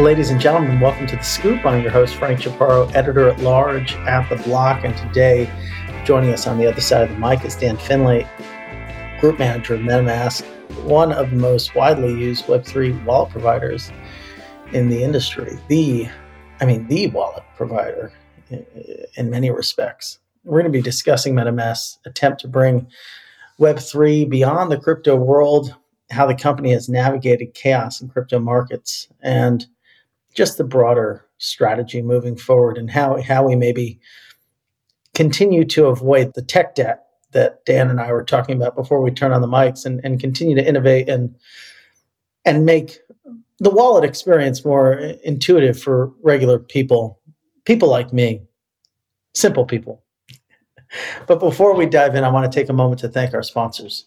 Ladies and gentlemen, welcome to The Scoop. I'm your host, Frank Chaparro, editor at large at The Block. And today, joining us on the other side of the mic is Dan Finlay, group manager of MetaMask, one of the most widely used Web3 wallet providers in the industry. The, I mean, the wallet provider in many respects. We're going to be discussing MetaMask's attempt to bring Web3 beyond the crypto world, how the company has navigated chaos in crypto markets, and just the broader strategy moving forward, and how, how we maybe continue to avoid the tech debt that Dan and I were talking about before we turn on the mics and, and continue to innovate and and make the wallet experience more intuitive for regular people, people like me, simple people. But before we dive in, I want to take a moment to thank our sponsors.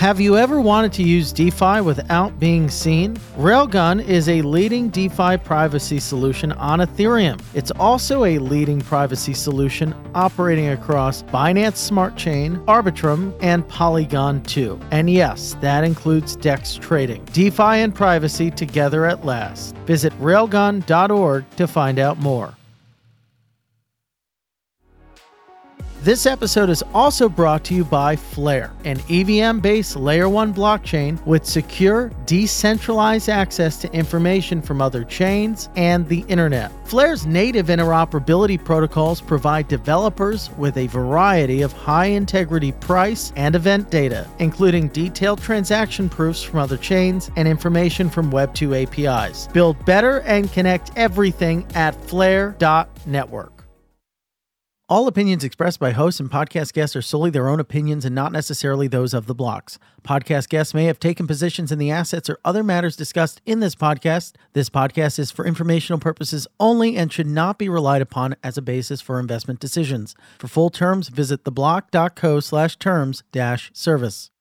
Have you ever wanted to use DeFi without being seen? Railgun is a leading DeFi privacy solution on Ethereum. It's also a leading privacy solution operating across Binance Smart Chain, Arbitrum, and Polygon too. And yes, that includes DEX trading. DeFi and privacy together at last. Visit railgun.org to find out more. This episode is also brought to you by Flare, an EVM based layer 1 blockchain with secure, decentralized access to information from other chains and the internet. Flare's native interoperability protocols provide developers with a variety of high integrity price and event data, including detailed transaction proofs from other chains and information from Web2 APIs. Build better and connect everything at flare.network. All opinions expressed by hosts and podcast guests are solely their own opinions and not necessarily those of the blocks. Podcast guests may have taken positions in the assets or other matters discussed in this podcast. This podcast is for informational purposes only and should not be relied upon as a basis for investment decisions. For full terms, visit theblock.co slash terms dash service.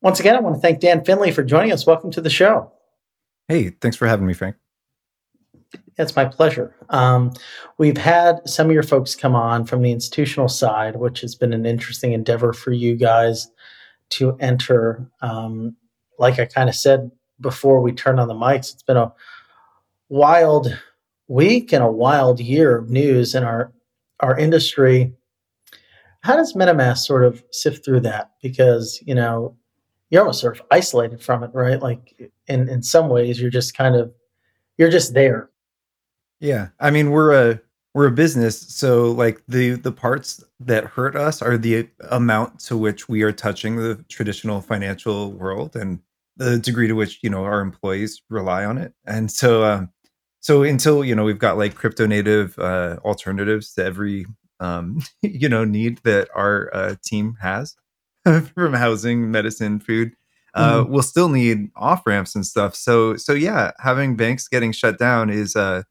Once again, I want to thank Dan Finlay for joining us. Welcome to the show. Hey, thanks for having me, Frank. It's my pleasure. Um, we've had some of your folks come on from the institutional side, which has been an interesting endeavor for you guys to enter. Um, like I kind of said before we turned on the mics, it's been a wild week and a wild year of news in our our industry. How does MetaMask sort of sift through that? Because you know you're almost sort of isolated from it, right? Like in in some ways, you're just kind of you're just there yeah. I mean, we're a we're a business, so like the the parts that hurt us are the amount to which we are touching the traditional financial world and the degree to which, you know, our employees rely on it. And so um so until, you know, we've got like crypto native uh alternatives to every um you know need that our uh, team has from housing, medicine, food, uh, mm-hmm. we'll still need off ramps and stuff. So so yeah, having banks getting shut down is uh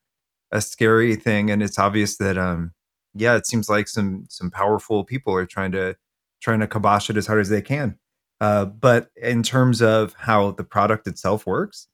a scary thing and it's obvious that um yeah it seems like some some powerful people are trying to trying to kibosh it as hard as they can. Uh but in terms of how the product itself works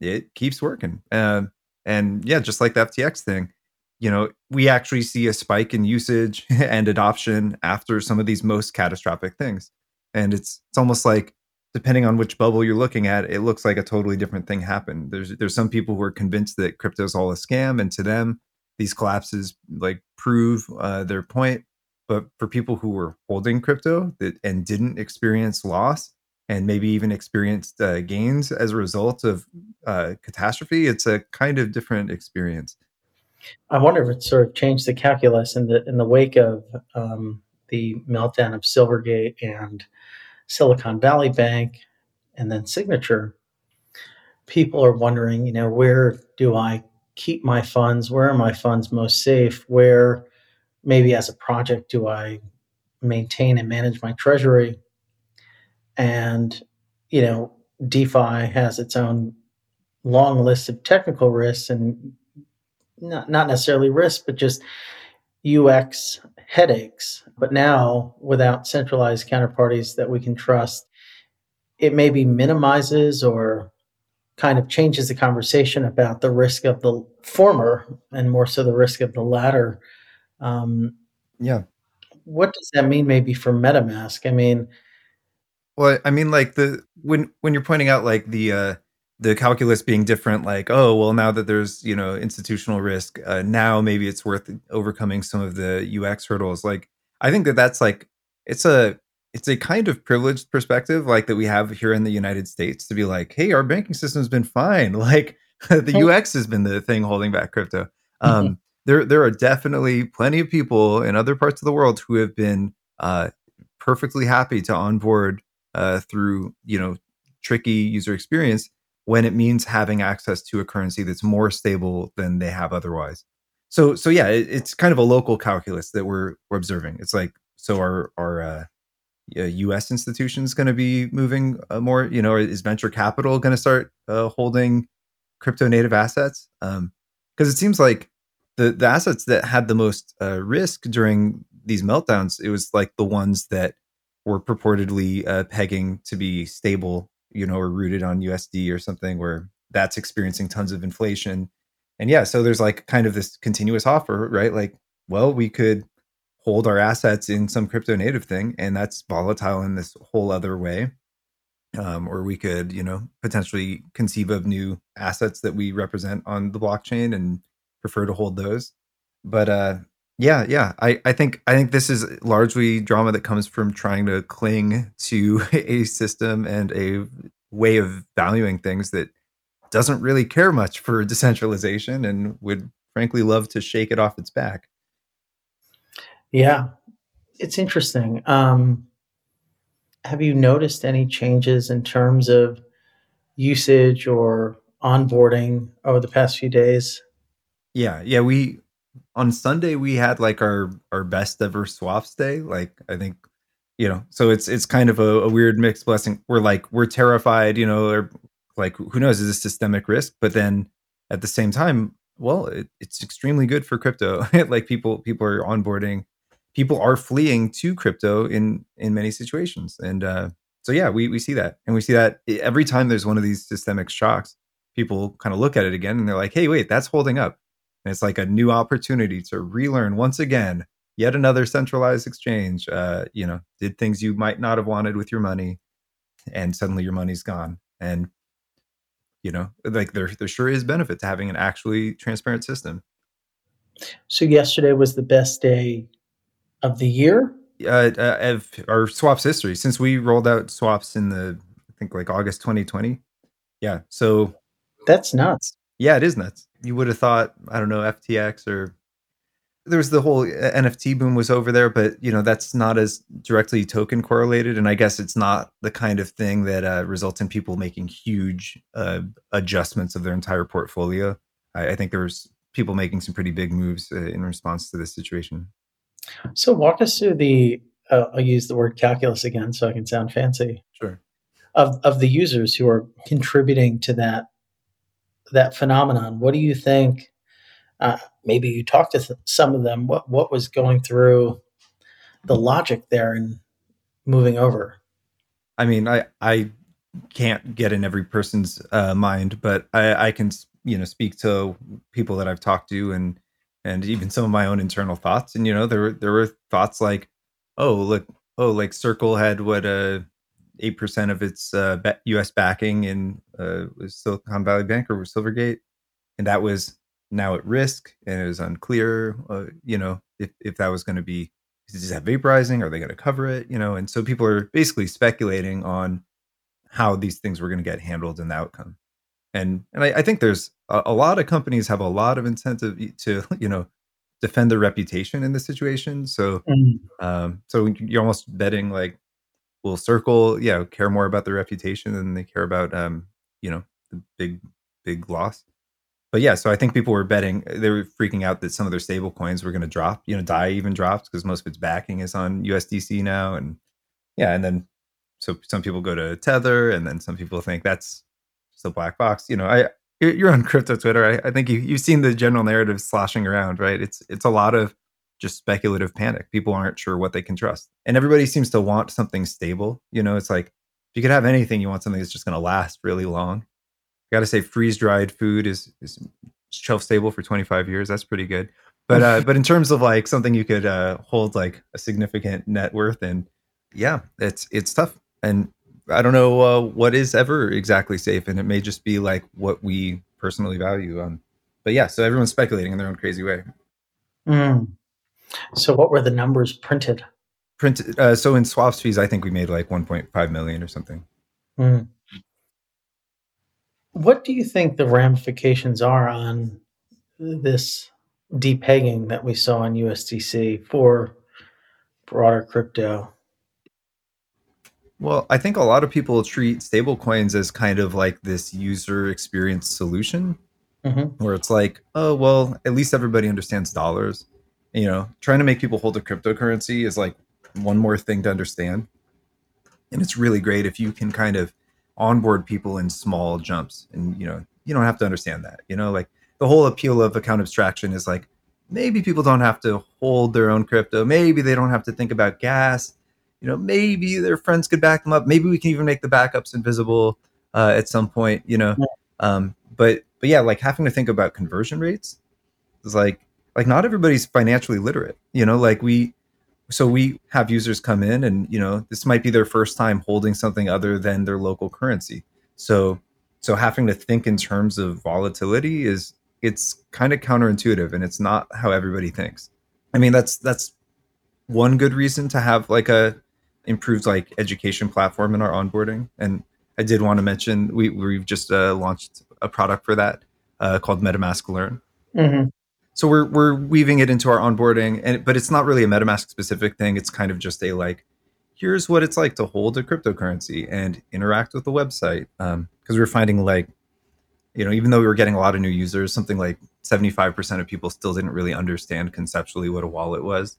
it keeps working. Uh, and yeah just like the ftx thing you know we actually see a spike in usage and adoption after some of these most catastrophic things. And it's it's almost like depending on which bubble you're looking at, it looks like a totally different thing happened. There's there's some people who are convinced that crypto is all a scam, and to them, these collapses like prove uh, their point. But for people who were holding crypto that and didn't experience loss and maybe even experienced uh, gains as a result of uh, catastrophe, it's a kind of different experience. I wonder if it sort of changed the calculus in the in the wake of um, the meltdown of Silvergate and Silicon Valley Bank, and then Signature, people are wondering, you know, where do I keep my funds? Where are my funds most safe? Where maybe as a project do I maintain and manage my treasury? And, you know, DeFi has its own long list of technical risks and not, not necessarily risks, but just UX headaches. But now, without centralized counterparties that we can trust, it maybe minimizes or kind of changes the conversation about the risk of the former and more so the risk of the latter. Um, yeah. What does that mean maybe for MetaMask? I mean, well, I mean, like the when when you're pointing out like the uh, the calculus being different like oh well now that there's you know institutional risk uh, now maybe it's worth overcoming some of the ux hurdles. Like i think that that's like it's a it's a kind of privileged perspective like that we have here in the united states to be like hey our banking system's been fine. Like the ux has been the thing holding back crypto. Um, mm-hmm. there there are definitely plenty of people in other parts of the world who have been uh, perfectly happy to onboard uh, through you know tricky user experience when it means having access to a currency that's more stable than they have otherwise. So so yeah, it, it's kind of a local calculus that we're we're observing. It's like so our our uh, U.S. institutions going to be moving uh, more. You know, is venture capital going to start uh, holding crypto native assets? Because um, it seems like the the assets that had the most uh, risk during these meltdowns, it was like the ones that were purportedly uh, pegging to be stable you know, or rooted on USD or something where that's experiencing tons of inflation. And yeah, so there's like kind of this continuous offer, right? Like, well, we could hold our assets in some crypto native thing and that's volatile in this whole other way. Um, or we could, you know, potentially conceive of new assets that we represent on the blockchain and prefer to hold those. But uh yeah, yeah. I, I think I think this is largely drama that comes from trying to cling to a system and a way of valuing things that doesn't really care much for decentralization and would frankly love to shake it off its back. Yeah, it's interesting. Um, have you noticed any changes in terms of usage or onboarding over the past few days? Yeah, yeah, we on Sunday we had like our our best ever swaps day. Like I think you know, so it's it's kind of a, a weird mixed blessing. We're like we're terrified, you know, or like who knows is a systemic risk, but then at the same time, well, it, it's extremely good for crypto. like people people are onboarding, people are fleeing to crypto in in many situations, and uh, so yeah, we we see that, and we see that every time there's one of these systemic shocks, people kind of look at it again and they're like, hey, wait, that's holding up and it's like a new opportunity to relearn once again yet another centralized exchange uh, you know did things you might not have wanted with your money and suddenly your money's gone. And you know like there there sure is benefit to having an actually transparent system. So yesterday was the best day of the year? Uh, uh, of our swaps history since we rolled out swaps in the i think like august 2020 yeah so that's nuts. Yeah, it is nuts. You would have thought, I don't know, FTX or there was the whole uh, NFT boom was over there, but you know that's not as directly token correlated, and I guess it's not the kind of thing that uh, results in people making huge uh, adjustments of their entire portfolio. I, I think there was people making some pretty big moves uh, in response to this situation. So walk us through the. Uh, I'll use the word calculus again, so I can sound fancy. Sure. Of of the users who are contributing to that that phenomenon. What do you think? Uh, maybe you talked to th- some of them. What what was going through the logic there and moving over? I mean, I I can't get in every person's uh, mind, but I, I can you know speak to people that I've talked to and and even some of my own internal thoughts. And you know, there there were thoughts like, oh look, oh like Circle had what a uh, eight percent of its uh, U.S. backing in uh, Silicon Valley Bank or Silvergate, and that was now at risk, and it was unclear, uh, you know, if if that was going to be is that vaporizing? Are they going to cover it? You know, and so people are basically speculating on how these things were going to get handled in the outcome. And and I, I think there's a, a, lot of companies have a lot of incentive to you know defend their reputation in this situation. So mm. um, so you're almost betting like will circle yeah care more about their reputation than they care about um you know the big big loss. But yeah so i think people were betting they were freaking out that some of their stable coins were going to drop you know dai even dropped because most of its backing is on usdc now and yeah and then so some people go to tether and then some people think that's just a black box you know i you're on crypto twitter i, I think you, you've seen the general narrative sloshing around right? It's it's a lot of just speculative panic. People aren't sure what they can trust. And everybody seems to want something stable. You know, it's like if you could have anything, you want something that's just going to last really long. I Got to say, freeze dried food is, is shelf stable for 25 years. That's pretty good. But uh, but in terms of like something you could uh, hold like a significant net worth in, yeah, it's it's tough. And I don't know uh, what is ever exactly safe, and it may just be like what we personally value. Um, but yeah, so everyone's speculating in their own crazy way. Mm. So, what were the numbers printed? Printed. Uh, so in swaps fees, I think we made like 1.5 million or something. Mm. What do you think the ramifications are on this depegging that we saw in USDC for broader crypto? Well, I think a lot of people treat stablecoins as kind of like this user experience solution Mm-hmm. where it's like, oh, well, at least everybody understands dollars. You know, trying to make people hold a cryptocurrency is like one more thing to understand. And it's really great if you can kind of onboard people in small jumps and, you know, you don't have to understand that. You know, like the whole appeal of account abstraction is like maybe people don't have to hold their own crypto. Maybe they don't have to think about gas. You know, maybe their friends could back them up. Maybe we can even make the backups invisible uh, at some point. You know, um, but but yeah, like having to think about conversion rates is like like not everybody's financially literate. You know, like we so we have users come in and you know this might be their first time holding something other than their local currency. So so having to think in terms of volatility is it's kind of counterintuitive and it's not how everybody thinks. I mean that's that's one good reason to have like a improved like education platform in our onboarding and I did want to mention we we've just uh, launched a product for that uh, called MetaMask Learn. Mm-hmm. So we're we're weaving it into our onboarding, and but it's not really a MetaMask specific thing. It's kind of just a like, here's what it's like to hold a cryptocurrency and interact with the website. Because um, we we're finding like, you know, even though we were getting a lot of new users, something like seventy five percent of people still didn't really understand conceptually what a wallet was.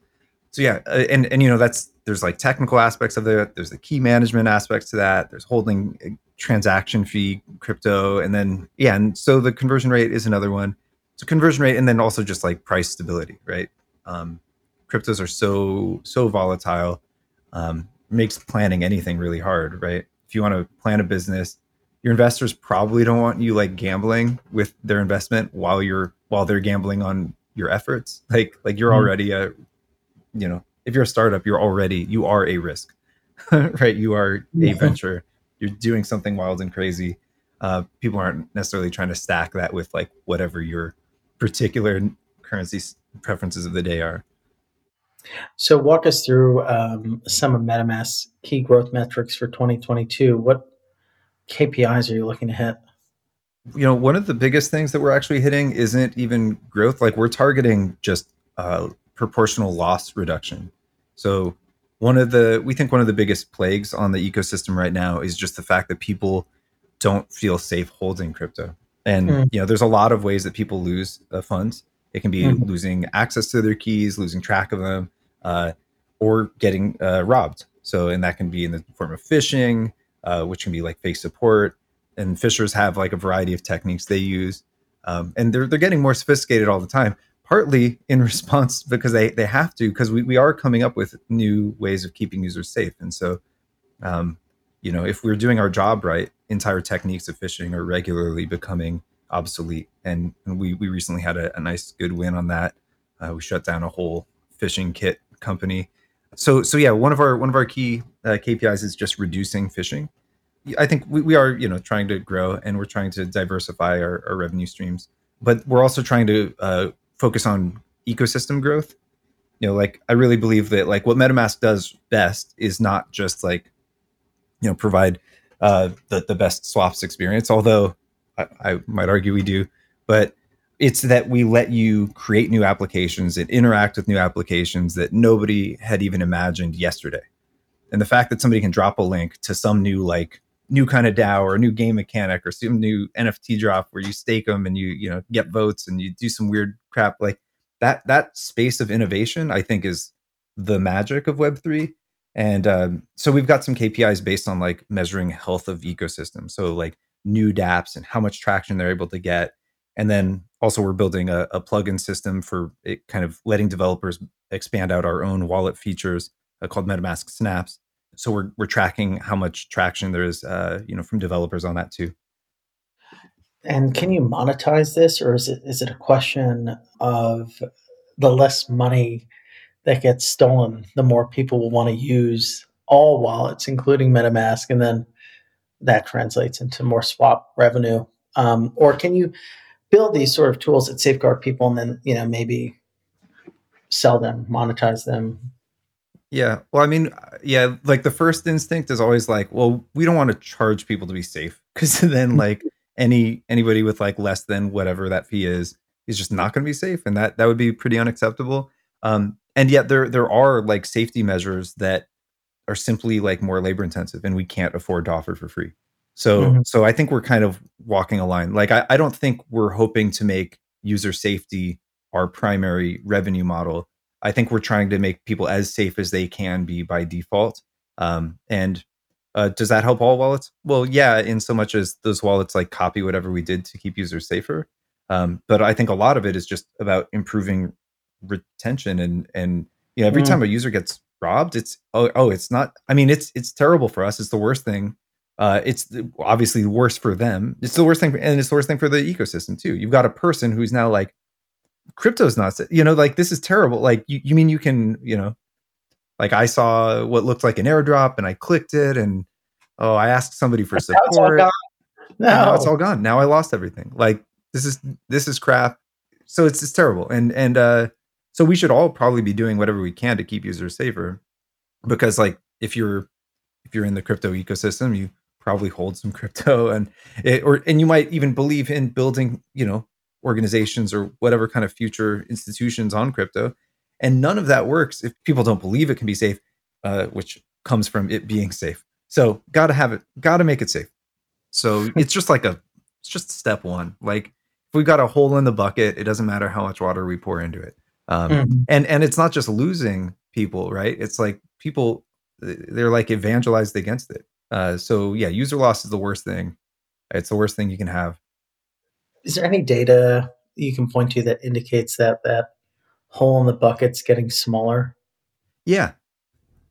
So yeah, uh, and and you know that's there's like technical aspects of it. There's the key management aspects to that. There's holding uh, transaction fee crypto, and then yeah, and so the conversion rate is another one. So conversion rate, and then also just like price stability, right? Um, cryptos are so so volatile, um, makes planning anything really hard, right? If you want to plan a business, your investors probably don't want you like gambling with their investment while you're while they're gambling on your efforts. Like like you're mm-hmm. already a, you know, if you're a startup, you're already you are a risk, right? You are a venture you're doing something wild and crazy uh, people aren't necessarily trying to stack that with like whatever your particular currency preferences of the day are? So walk us through um, some of MetaMask's key growth metrics for 2022 what kpis are you looking to hit? You know one of the biggest things that we're actually hitting isn't even growth. Like we're targeting just uh, proportional loss reduction. So one of the we think one of the biggest plagues on the ecosystem right now is just the fact that people don't feel safe holding crypto and mm. you know there's a lot of ways that people lose uh, funds. It can be mm-hmm. losing access to their keys losing track of them uh, or getting uh, robbed. So and that can be in the form of phishing uh, which can be like fake support. And fishers have like a variety of techniques they use. Um, and they're, they're getting more sophisticated all the time partly in response because they, they have to because we, we are coming up with new ways of keeping users safe. And so um, you know if we're doing our job right entire techniques of phishing are regularly becoming obsolete. And, and we, we recently had a, a nice good win on that. Uh, we shut down a whole phishing kit company. So so yeah one of our one of our key uh, kpis is just reducing phishing i think we, we are you know trying to grow and we're trying to diversify our, our revenue streams but we're also trying to uh, focus on ecosystem growth. You know like i really believe that like what metamask does best is not just like you know provide uh the, the best swaps experience although I, I might argue we do but it's that we let you create new applications and interact with new applications that nobody had even imagined yesterday and the fact that somebody can drop a link to some new like new kind of DAO or a new game mechanic or some new NFT drop where you stake them and you you know get votes and you do some weird crap like that that space of innovation I think is the magic of Web three. And um, so we've got some KPIs based on like measuring health of ecosystems. So like new dApps and how much traction they're able to get. And then also we're building a, a plugin system for it kind of letting developers expand out our own wallet features uh, called MetaMask Snaps so we're we're tracking how much traction there is, uh, you know, from developers on that too. And can you monetize this, or is it is it a question of the less money that gets stolen, the more people will want to use all wallets, including MetaMask, and then that translates into more swap revenue? Um, or can you build these sort of tools that safeguard people and then, you know, maybe sell them, monetize them? Yeah. Well, I mean, yeah, like the first instinct is always like, well, we don't want to charge people to be safe because then like any anybody with like less than whatever that fee is is just not going to be safe and that that would be pretty unacceptable. Um and yet there there are like safety measures that are simply like more labor intensive and we can't afford to offer for free. So mm-hmm. so I think we're kind of walking a line. Like I, I don't think we're hoping to make user safety our primary revenue model. I think we're trying to make people as safe as they can be by default. Um, and uh, does that help all wallets? Well, yeah, in so much as those wallets like copy whatever we did to keep users safer. Um, but I think a lot of it is just about improving retention and and you know every mm. time a user gets robbed, it's oh oh it's not. I mean it's it's terrible for us. It's the worst thing. Uh, it's obviously worse for them. It's the worst thing, for, and it's the worst thing for the ecosystem too. You've got a person who's now like, crypto's not, you know, like this is terrible. Like you, you mean you can, you know, like I saw what looked like an airdrop and I clicked it and oh, I asked somebody for support. No. Now it's all gone. Now I lost everything. Like this is this is crap. So it's it's terrible. And and uh so we should all probably be doing whatever we can to keep users safer. Because like if you're if you're in the crypto ecosystem, you probably hold some crypto and it, or and you might even believe in building, you know, organizations or whatever kind of future institutions on crypto and none of that works if people don't believe it can be safe, uh, which comes from it being safe. So got to have it, got to make it safe. So it's just like a, it's just step one. Like if we got a hole in the bucket, it doesn't matter how much water we pour into it. Um, mm-hmm. And and it's not just losing people, right? It's like people they're like evangelized against it. Uh, so yeah, user loss is the worst thing. It's the worst thing you can have. Is there any data you can point to that indicates that that hole in the bucket's getting smaller? Yeah.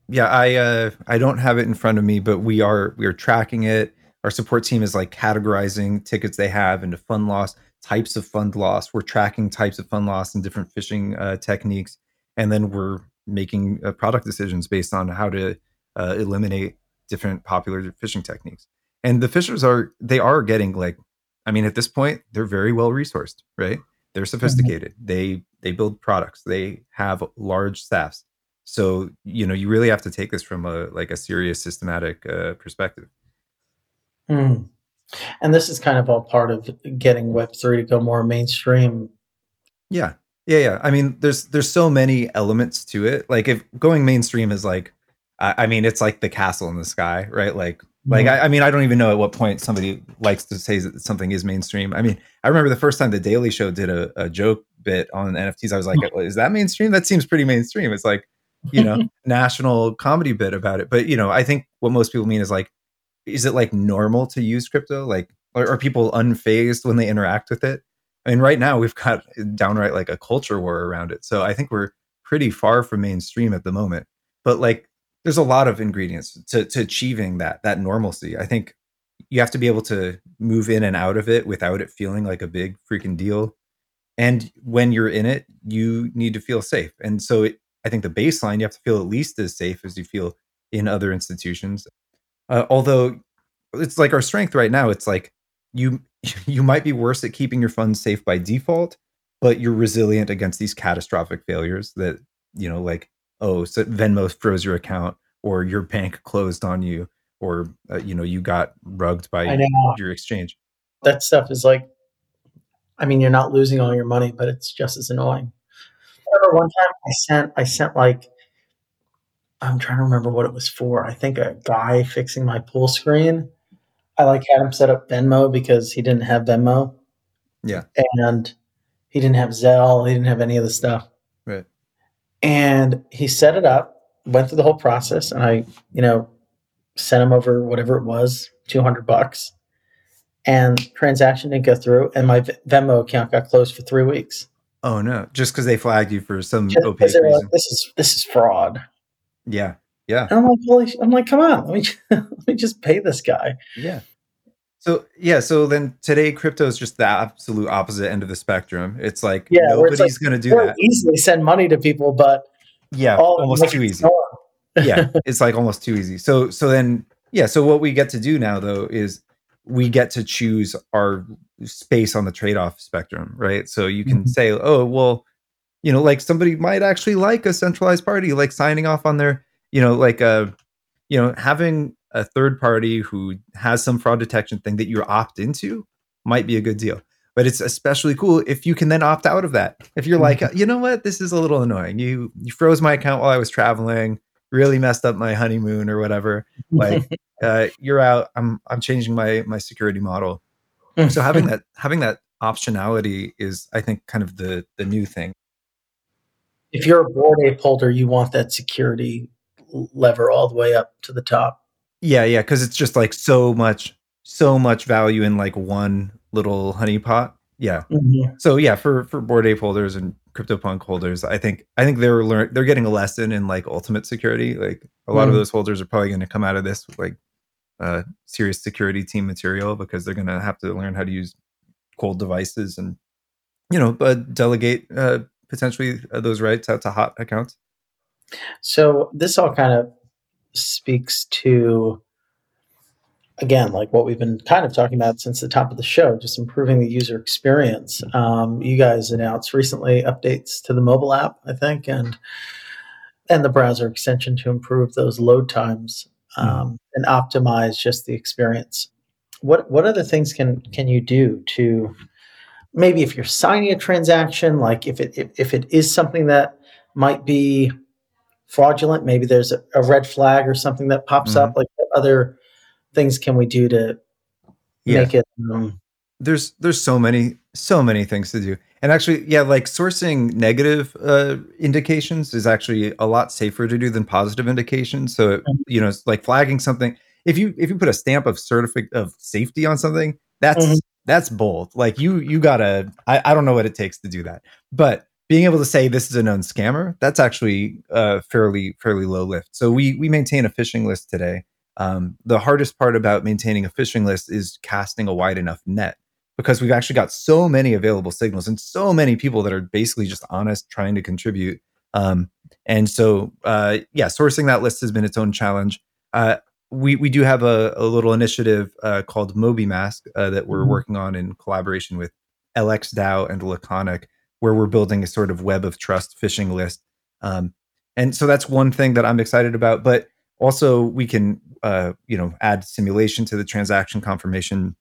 Yeah, I uh I don't have it in front of me, but we are we are tracking it. Our support team is like categorizing tickets they have into fund loss, types of fund loss. We're tracking types of fund loss and different phishing uh, techniques, and then we're making uh, product decisions based on how to uh, eliminate different popular phishing techniques. And the fishers are they are getting like, I mean, at this point, they're very well resourced, right? They're mm-hmm. sophisticated. Mm-hmm. They they build products. They have large staffs. So you know you really have to take this from a like a serious systematic uh, perspective. Mm. And this is kind of all part of getting Web three to go more mainstream. Yeah, yeah, yeah. I mean, there's there's so many elements to it. Like if going mainstream is like, I, I mean, it's like the castle in the sky, right? Like like, mm-hmm. I, I, mean, I don't even know at what point somebody likes to say that something is mainstream. I mean, I remember the first time the Daily Show did a, a joke bit on NFTs. I was like, mm-hmm. is that mainstream? That seems pretty mainstream. It's like, you know, national comedy bit about it. But, you know, I think what most people mean is like, is it like normal to use crypto? Like, are, are people unfazed when they interact with it? I mean, right now we've got downright like a culture war around it. So I think we're pretty far from mainstream at the moment. But like there's a lot of ingredients to, to achieving that that normalcy. I think you have to be able to move in and out of it without it feeling like a big freaking deal. And when you're in it, you need to feel safe. And so it, I think the baseline you have to feel at least as safe as you feel in other institutions. Uh, although it's like our strength right now, it's like you you might be worse at keeping your funds safe by default, but you're resilient against these catastrophic failures that you know like oh, so Venmo froze your account or your bank closed on you or uh, you know you got rugged by your exchange. That stuff is like, I mean, you're not losing all your money, but it's just as annoying. I remember one time I sent I sent like I'm trying to remember what it was for. I think a guy fixing my pool screen. I like had him set up Venmo because he didn't have Venmo. Yeah. And he didn't have Zelle. He didn't have any of the stuff. Right. And he set it up, went through the whole process, and I, you know, sent him over whatever it was, 200 bucks. And transaction didn't go through, and my Venmo account got closed for three weeks. Oh no! Just because they flagged you for some Just opaque reason. Like, this is this is fraud. Yeah, yeah. And I'm like, holy! I'm like, come on, let me let me just pay this guy. Yeah. So yeah, so then today crypto is just the absolute opposite end of the spectrum. It's like yeah, nobody's like, going to do that. Easily send money to people, but yeah, almost too easy. yeah, it's like almost too easy. So so then Yeah. So what we get to do now, though, is we get to choose our space on the trade-off spectrum, right? So you can mm-hmm. say, oh, well, you know, like somebody might actually like a centralized party, like signing off on their, you know, like a, uh, you know, having a third party who has some fraud detection thing that you opt into might be a good deal. But it's especially cool if you can then opt out of that. If you're like, mm-hmm. you know what, this is a little annoying. You you froze my account while I was traveling, really messed up my honeymoon or whatever. Like, uh, you're out. I'm I'm changing my my security model. so having that having that optionality is, I think, kind of the the new thing. If you're a Bored Ape holder, you want that security lever all the way up to the top. Yeah, yeah, because it's just like so much, so much value in like one little honeypot. Yeah. Mm-hmm. So yeah, for for Bored Ape holders and CryptoPunk holders, I think I think they're learn they're getting a lesson in like ultimate security. Like a lot mm-hmm. of those holders are probably going to come out of this with like uh, serious security team material because they're going to have to learn how to use cold devices and you know, but delegate uh, potentially uh, those rights out to hot accounts. So this all kind of speaks to again like what we've been kind of talking about since the top of the show just improving the user experience um, you guys announced recently updates to the mobile app i think and and the browser extension to improve those load times um, mm-hmm. and optimize just the experience what what other things can can you do to maybe if you're signing a transaction like if it if, if it is something that might be fraudulent maybe there's a, a red flag or something that pops mm-hmm. up like other things can we do to yeah. make it um, there's there's so many so many things to do and actually yeah like sourcing negative uh, indications is actually a lot safer to do than positive indications so it, mm-hmm. you know it's like flagging something if you if you put a stamp of certificate of safety on something that's mm-hmm. That's bold. Like you you gotta I, I don't know what it takes to do that. But being able to say this is a known scammer that's actually uh, fairly fairly low lift. So we we maintain a phishing list today. Um, the hardest part about maintaining a phishing list is casting a wide enough net because we've actually got so many available signals and so many people that are basically just honest trying to contribute. Um, and so uh, yeah sourcing that list has been its own challenge. Uh, we we do have a, a little initiative uh, called MobyMask uh, that we're mm-hmm. working on in collaboration with LXDAO and Laconic where we're building a sort of web of trust phishing list. Um, and so that's one thing that I'm excited about. But also, we can uh, you know add simulation to the transaction confirmation,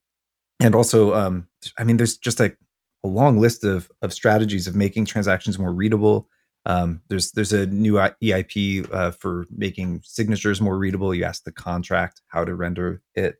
and also, um, I mean, there's just like a long list of of strategies of making transactions more readable. Um, there's there's a new EIP uh, for making signatures more readable. You ask the contract how to render it.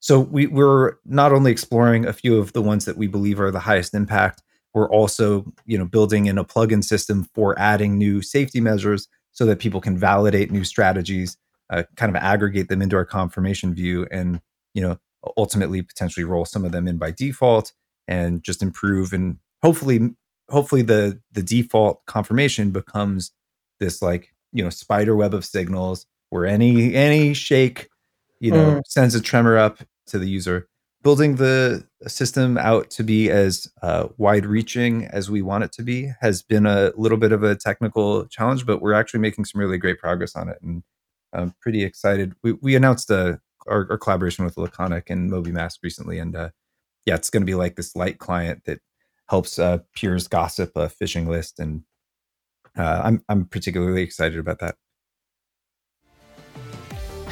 So we, we're not only exploring a few of the ones that we believe are the highest impact, we're also, you know, building in a plugin system for adding new safety measures so that people can validate new strategies, uh, kind of aggregate them into our confirmation view, and you know, ultimately potentially roll some of them in by default and just improve and hopefully, hopefully the the default confirmation becomes this like you know spider web of signals where any any shake you know mm. sends a tremor up to the user building the system out to be as uh, wide reaching as we want it to be has been a little bit of a technical challenge, but we're actually making some really great progress on it. And I'm pretty excited. We, we announced uh, our, our, collaboration with Laconic and MobyMask recently. And uh, yeah, it's going to be like this light client that helps uh, peers gossip a phishing list. And uh, I'm, I'm particularly excited about that.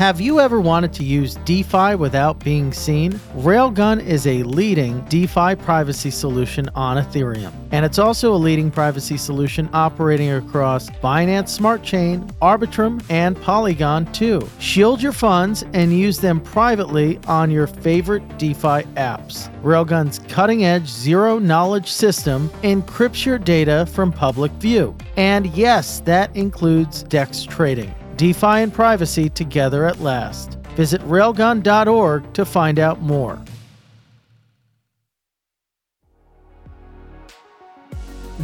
Have you ever wanted to use DeFi without being seen? Railgun is a leading DeFi privacy solution on Ethereum, and it's also a leading privacy solution operating across Binance Smart Chain, Arbitrum, and Polygon too. Shield your funds and use them privately on your favorite DeFi apps. Railgun's cutting edge zero knowledge system encrypts your data from public view. And yes, that includes DEX trading. DeFi and privacy together at last. Visit railgun.org to find out more.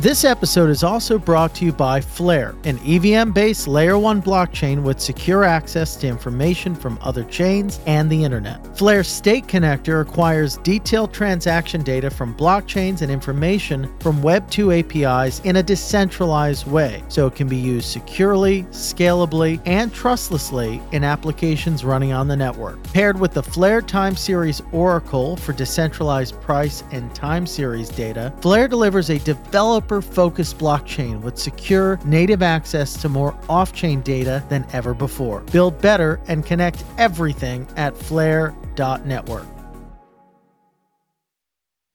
This episode is also brought to you by Flare, an EVM based Layer 1 blockchain with secure access to information from other chains and the internet. Flare's State Connector acquires detailed transaction data from blockchains and information from Web2 APIs in a decentralized way, so it can be used securely, scalably, and trustlessly in applications running on the network. Paired with the Flare Time Series Oracle for decentralized price and time series data, Flare delivers a developer developer focused blockchain with secure native access to more off chain data than ever before. Build better and connect everything at flare.network.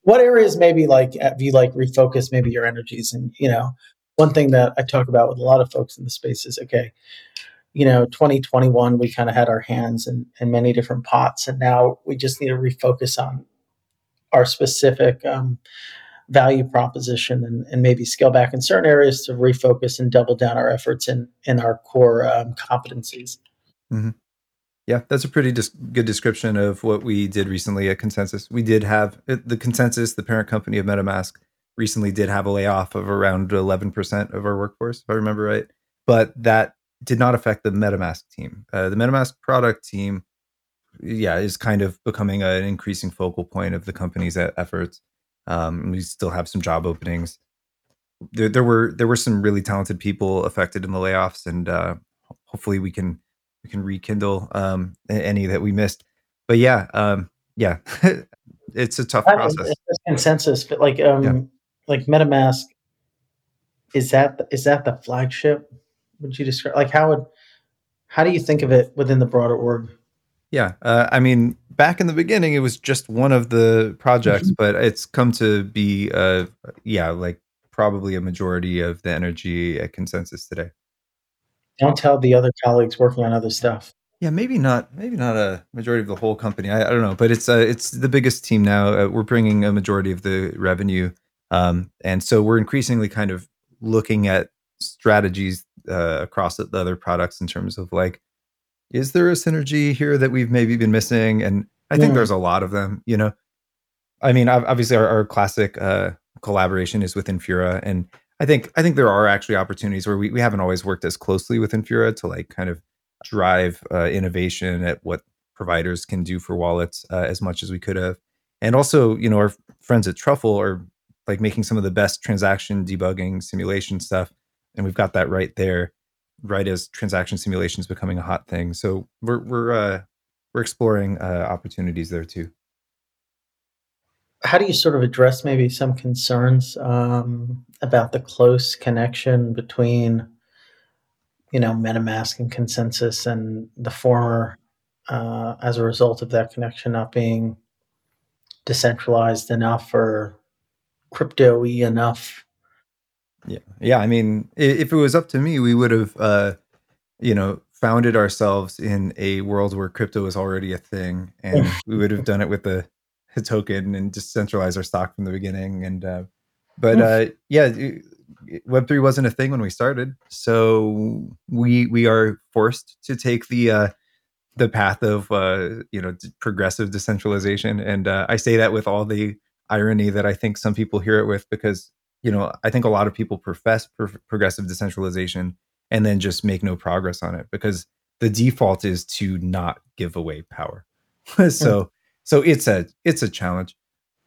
What areas maybe like have you like refocus maybe your energies and you know one thing that I talk about with a lot of folks in the space is okay, you know, 2021 we kind of had our hands in, in many different pots and now we just need to refocus on our specific um, value proposition and, and maybe scale back in certain areas to refocus and double down our efforts in in our core um, competencies. Mm-hmm. Yeah, that's a pretty dis- good description of what we did recently at ConsenSys. We did have uh, the ConsenSys, the parent company of MetaMask, recently did have a layoff of around 11% of our workforce, if I remember right. But that did not affect the MetaMask team. Uh, the MetaMask product team, yeah, is kind of becoming an increasing focal point of the company's efforts. Um, we still have some job openings. There, there were there were some really talented people affected in the layoffs, and uh, hopefully we can we can rekindle um, any that we missed. But yeah, um, yeah, it's a tough I process. Mean, ConsenSys, but like um, yeah. like MetaMask, is that is that the flagship? Would you describe like how would how do you think of it within the broader org? Yeah, uh, I mean, back in the beginning, it was just one of the projects, mm-hmm. but it's come to be, uh, yeah, like probably a majority of the energy at ConsenSys today. Don't tell the other colleagues working on other stuff. Yeah, maybe not. Maybe not a majority of the whole company. I, I don't know, but it's uh, it's the biggest team now. Uh, we're bringing a majority of the revenue, um, and so we're increasingly kind of looking at strategies uh, across the other products in terms of like is there a synergy here that we've maybe been missing? And I think there's a lot of them, you know. I mean, obviously our, our classic uh, collaboration is with Infura. And I think I think there are actually opportunities where we, we haven't always worked as closely with Infura to like kind of drive uh, innovation at what providers can do for wallets uh, as much as we could have. And also, you know, our friends at Truffle are like making some of the best transaction debugging simulation stuff. And we've got that right there right as transaction simulation is becoming a hot thing. So we're we're uh, we're exploring uh, opportunities there too. How do you sort of address maybe some concerns um, about the close connection between, you know, MetaMask and ConsenSys, and the former, uh, as a result of that connection not being decentralized enough or crypto-y enough yeah, yeah. I mean, if it was up to me, we would have, uh, you know, founded ourselves in a world where crypto is already a thing, and we would have done it with a, a token and just centralize our stock from the beginning. And uh, but uh, yeah, Web three wasn't a thing when we started, so we we are forced to take the uh, the path of uh, you know progressive decentralization. And uh, I say that with all the irony that I think some people hear it with because you know, I think a lot of people profess pro- progressive decentralization and then just make no progress on it because the default is to not give away power. so, mm. so it's a it's a challenge.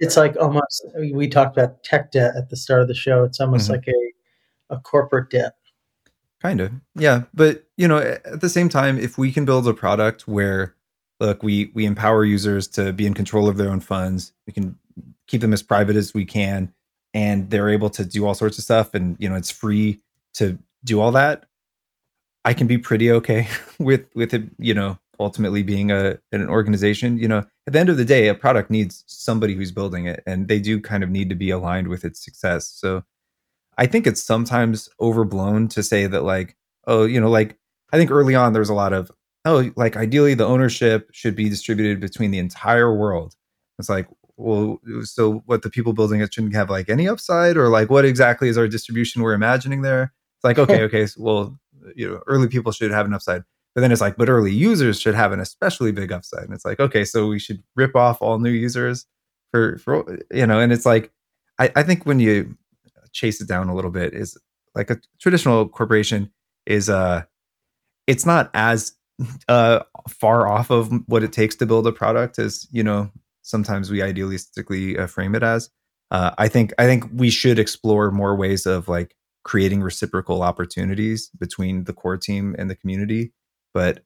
It's like almost we talked about tech debt at the start of the show. It's almost mm-hmm. like a a corporate debt. Kind of, yeah. But you know, at the same time, if we can build a product where look, we we empower users to be in control of their own funds, we can keep them as private as we can and they're able to do all sorts of stuff and you know it's free to do all that i can be pretty okay with with it you know ultimately being a an organization you know. At the end of the day a product needs somebody who's building it and they do kind of need to be aligned with its success. So i think it's sometimes overblown to say that like oh you know like i think early on there's a lot of oh like ideally the ownership should be distributed between the entire world. It's like well so what the people building it shouldn't have like any upside? Or like what exactly is our distribution we're imagining there? It's like okay okay so, well you know early people should have an upside but then it's like but early users should have an especially big upside. And it's like okay so we should rip off all new users for for you know and it's like i, I think when you chase it down a little bit is like a traditional corporation is uh it's not as uh far off of what it takes to build a product as you know sometimes we idealistically uh, frame it as uh, i think i think we should explore more ways of like creating reciprocal opportunities between the core team and the community but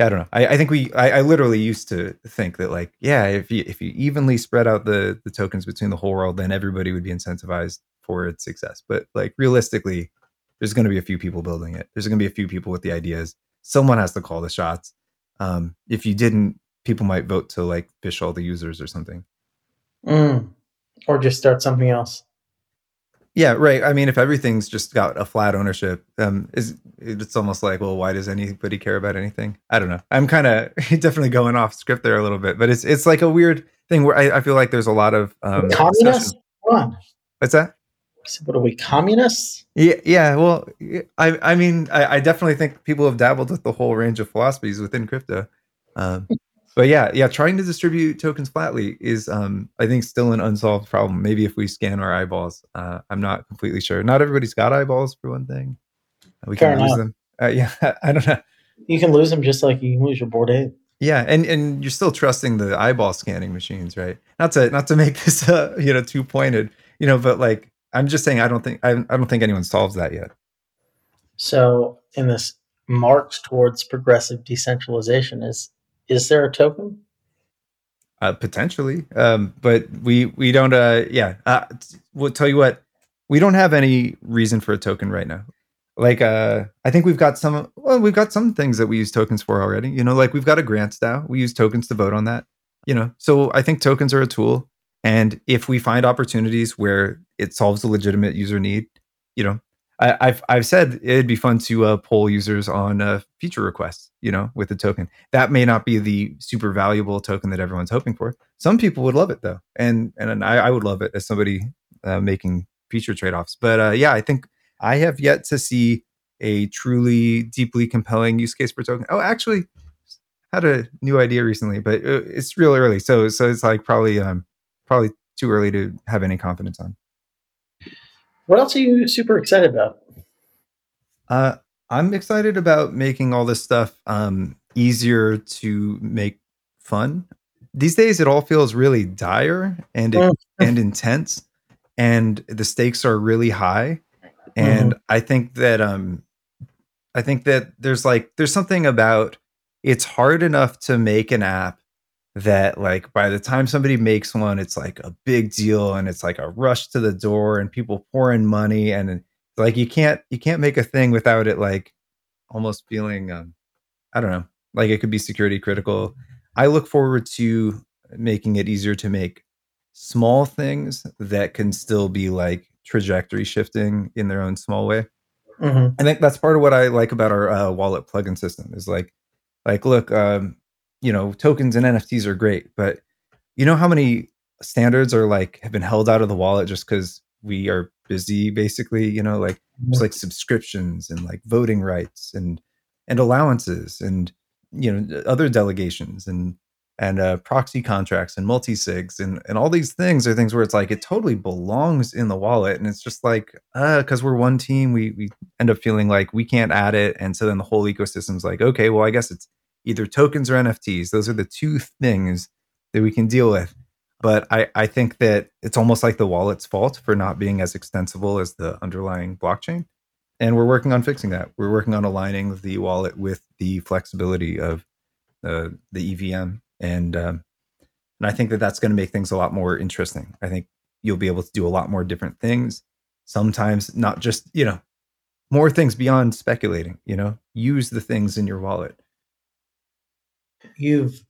yeah, I don't know. I, I think we I, I, literally used to think that like, yeah, if you if you evenly spread out the the tokens between the whole world, then everybody would be incentivized for its success. But like realistically, there's going to be a few people building it. There's going to be a few people with the ideas. Someone has to call the shots. Um, if you didn't, people might vote to like fish all the users or something. Mm. Or just start something else. Yeah, right. I mean, if everything's just got a flat ownership, um, is it's almost like, well, why does anybody care about anything? I don't know. I'm kind of definitely going off script there a little bit, but it's it's like a weird thing where I, I feel like there's a lot of um, communists. What's that? What are we communists? Yeah, yeah. Well, I I mean, I, I definitely think people have dabbled with the whole range of philosophies within crypto. Um, but yeah, yeah, trying to distribute tokens flatly is, um, I think, still an unsolved problem. Maybe if we scan our eyeballs, uh, I'm not completely sure. Not everybody's got eyeballs for one thing. We Fair can enough. lose them. Uh, yeah, I don't know. You can lose them just like you can lose your Ape. Yeah, and and you're still trusting the eyeball scanning machines, right? Not to not to make this uh, you know too pointed, you know, but like I'm just saying, I don't think I, I don't think anyone solves that yet. So in this march towards progressive decentralization, is is there a token? Uh, potentially, um, but we we don't. Uh, yeah, uh, we'll tell you what. We don't have any reason for a token right now. Like, uh, I think we've got some. Well, we've got some things that we use tokens for already. You know, like we've got a grants DAO. We use tokens to vote on that. You know, so I think tokens are a tool. And if we find opportunities where it solves a legitimate user need, you know, I, have I've said it'd be fun to uh, poll users on uh, feature requests, you know, with the token. That may not be the super valuable token that everyone's hoping for. Some people would love it though, and and I, I would love it as somebody uh, making feature trade offs. But uh, yeah, I think I have yet to see a truly deeply compelling use case for token. Oh, actually, had a new idea recently, but uh, it's real early, so so it's like probably um probably too early to have any confidence on. What else are you super excited about? Uh, I'm excited about making all this stuff um, easier to make fun. These days, it all feels really dire and mm-hmm. and intense, and the stakes are really high. And mm-hmm. I think that um, I think that there's like there's something about it's hard enough to make an app that like by the time somebody makes one it's like a big deal and it's like a rush to the door and people pour in money and like you can't you can't make a thing without it like almost feeling um i don't know like it could be security critical i look forward to making it easier to make small things that can still be like trajectory shifting in their own small way mm-hmm. i think that's part of what i like about our uh, wallet plugin system is like like look um you know, tokens and NFTs are great, but you know how many standards are like have been held out of the wallet just because we are busy, basically, you know, like there's like subscriptions and like voting rights and and allowances and you know other delegations and and uh, proxy contracts and multi sigs and and all these things are things where it's like it totally belongs in the wallet and it's just like uh because we're one team we we end up feeling like we can't add it and so then the whole ecosystem's like okay well I guess it's either tokens or NFTs. Those are the two things that we can deal with. But I, I think that it's almost like the wallet's fault for not being as extensible as the underlying blockchain. And we're working on fixing that. We're working on aligning the wallet with the flexibility of uh, the EVM. And, um, and I think that that's going to make things a lot more interesting. I think you'll be able to do a lot more different things. Sometimes not just, you know, more things beyond speculating, you know, use the things in your wallet you've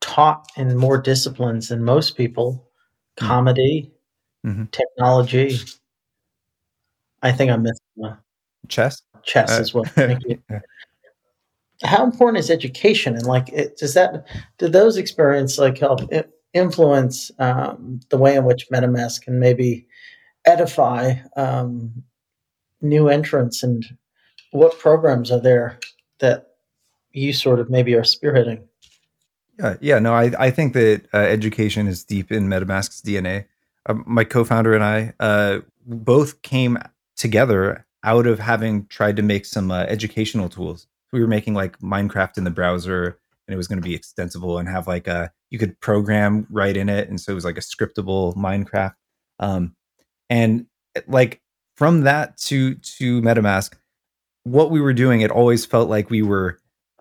taught in more disciplines than most people. Hmm. comedy mm-hmm. technology. I think i missed one. Chess? Chess uh, as well. Thank you. How important is education? And like it, does that do those experiences like help influence um, the way in which metamask can maybe edify um, new entrants? And what programs are there that you sort of maybe are spearheading. Yeah, yeah, no, I, I think that uh, education is deep in MetaMask's DNA. Uh, my co-founder and I, uh, both came together out of having tried to make some uh, educational tools. We were making like Minecraft in the browser, and it was going to be extensible and have like a you could program right in it, and so it was like a scriptable Minecraft. Um, and like from that to to MetaMask, what we were doing, it always felt like we were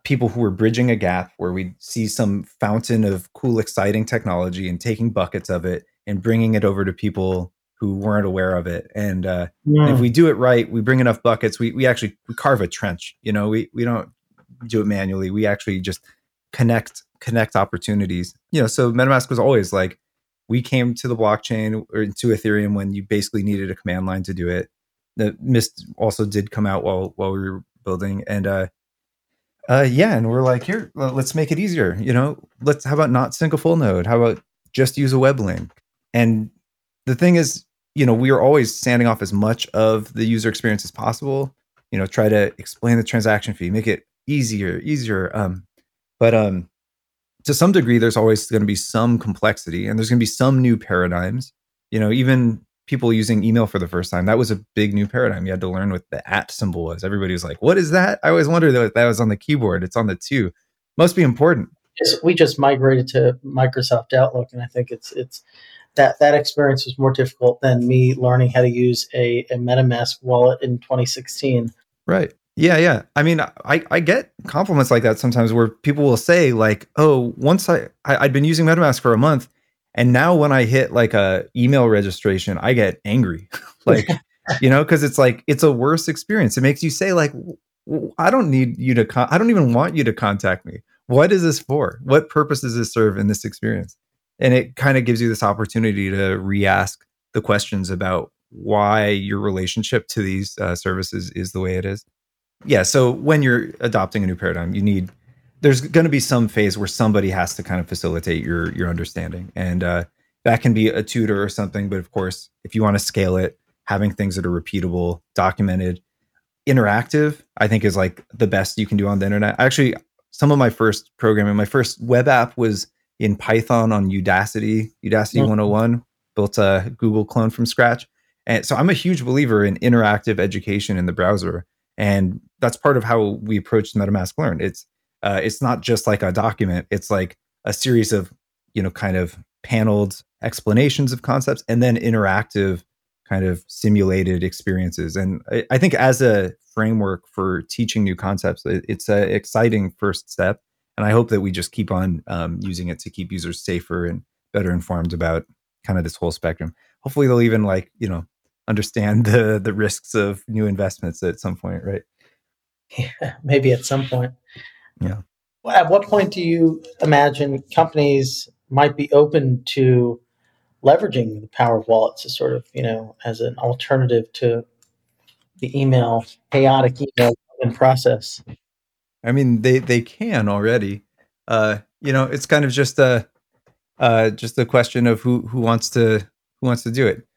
people who were bridging a gap where we'd see some fountain of cool, exciting technology and taking buckets of it and bringing it over to people who weren't aware of it. And, uh, yeah. if we do it right, we bring enough buckets. We we actually we carve a trench. You know, we we don't do it manually. We actually just connect connect opportunities. You know, so MetaMask was always like we came to the blockchain or to Ethereum when you basically needed a command line to do it. The Mist also did come out while while we were building, and uh, uh, yeah, and we're like, here, let's make it easier. You know, let's how about not sync a full node? How about just use a web link? And the thing is, you know, we are always sanding off as much of the user experience as possible. You know, try to explain the transaction fee, make it easier, easier. Um, but um, to some degree, there's always going to be some complexity, and there's going to be some new paradigms. You know, even people using email for the first time, that was a big new paradigm. You had to learn what the at symbol was. Everybody was like, "What is that?" I always wondered that that was on the keyboard. It's on the two. Must be important. We just migrated to Microsoft Outlook, and I think it's it's that that experience was more difficult than me learning how to use a, a MetaMask wallet in 2016. Right. Yeah, yeah. I mean, I, I get compliments like that sometimes where people will say like, "Oh, once I, I I'd been using MetaMask for a month, and now when I hit like a email registration, I get angry, like, you know, because it's like it's a worse experience. It makes you say like, I don't need you to, con- I don't even want you to contact me. What is this for? What purpose does this serve in this experience? and it kind of gives you this opportunity to re-ask the questions about why your relationship to these uh, services is the way it is yeah so when you're adopting a new paradigm you need there's going to be some phase where somebody has to kind of facilitate your your understanding and uh, that can be a tutor or something but of course if you want to scale it having things that are repeatable documented interactive i think is like the best you can do on the internet actually some of my first programming my first web app was in Python on Udacity, Udacity mm-hmm. 101, built a Google clone from scratch. And so I'm a huge believer in interactive education in the browser. And that's part of how we approach MetaMask Learn. It's uh, it's not just like a document, it's like a series of, you know, kind of paneled explanations of concepts and then interactive kind of simulated experiences. And I, I think as a framework for teaching new concepts, it, it's an exciting first step and I hope that we just keep on um, using it to keep users safer and better informed about kind of this whole spectrum. Hopefully, they'll even like you know understand the the risks of new investments at some point, right? Yeah, maybe at some point. Yeah. At what point do you imagine companies might be open to leveraging the power of wallets as sort of you know as an alternative to the email chaotic email process? I mean, they they can already. Uh, you know, it's kind of just a uh, just a question of who who wants to who wants to do it.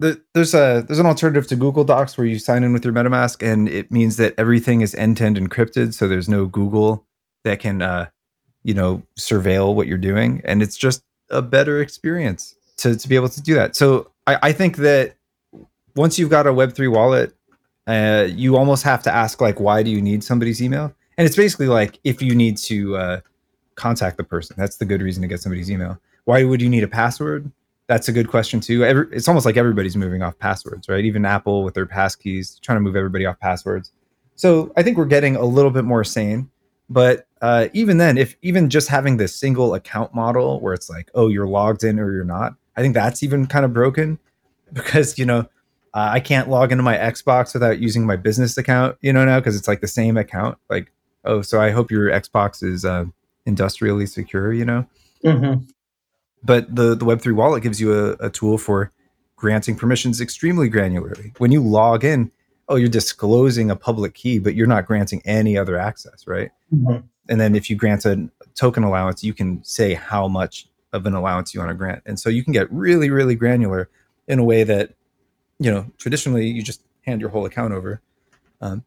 The, there's a there's an alternative to Google Docs where you sign in with your MetaMask, and it means that everything is end to end encrypted, so there's no Google that can uh, you know surveil what you're doing, and it's just a better experience to to be able to do that. So I, I think that once you've got a Web three wallet, uh, you almost have to ask like, why do you need somebody's email? and it's basically like if you need to uh, contact the person that's the good reason to get somebody's email. Why would you need a password? That's a good question too. Every, it's almost like everybody's moving off passwords right? Even apple with their passkeys trying to move everybody off passwords. So i think we're getting a little bit more sane but uh, even then if even just having this single account model where it's like oh you're logged in or you're not i think that's even kind of broken because you know uh, i can't log into my xbox without using my business account you know now because it's like the same account like oh, so I hope your Xbox is uh, industrially secure, you know? Mm-hmm. But the, the Web3 wallet gives you a, a tool for granting permissions extremely granularly. When you log in, oh, you're disclosing a public key, but you're not granting any other access, right? Mm-hmm. And then if you grant a token allowance, you can say how much of an allowance you want to grant. And so you can get really, really granular in a way that, you know, traditionally you just hand your whole account over. Um,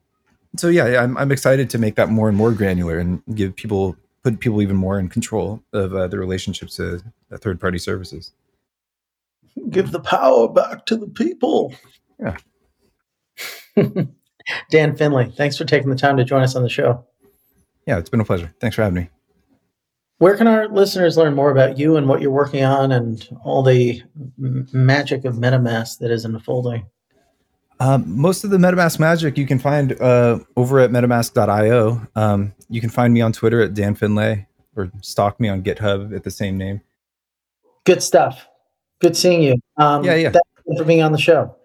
so yeah, I'm I'm excited to make that more and more granular and give people put people even more in control of uh, the relationships to uh, third party services. Give the power back to the people. Yeah. Dan Finlay, thanks for taking the time to join us on the show. Yeah, it's been a pleasure. Thanks for having me. Where can our listeners learn more about you and what you're working on and all the m- magic of MetaMask that is unfolding? Um, most of the MetaMask magic you can find uh, over at metamask.io. Um, you can find me on Twitter at Dan Finlay or stalk me on GitHub at the same name. Good stuff. Good seeing you. Um, Yeah, yeah. Thank you for being on the show.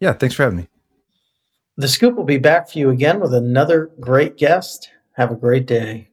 Yeah, thanks for having me. The Scoop will be back for you again with another great guest. Have a great day.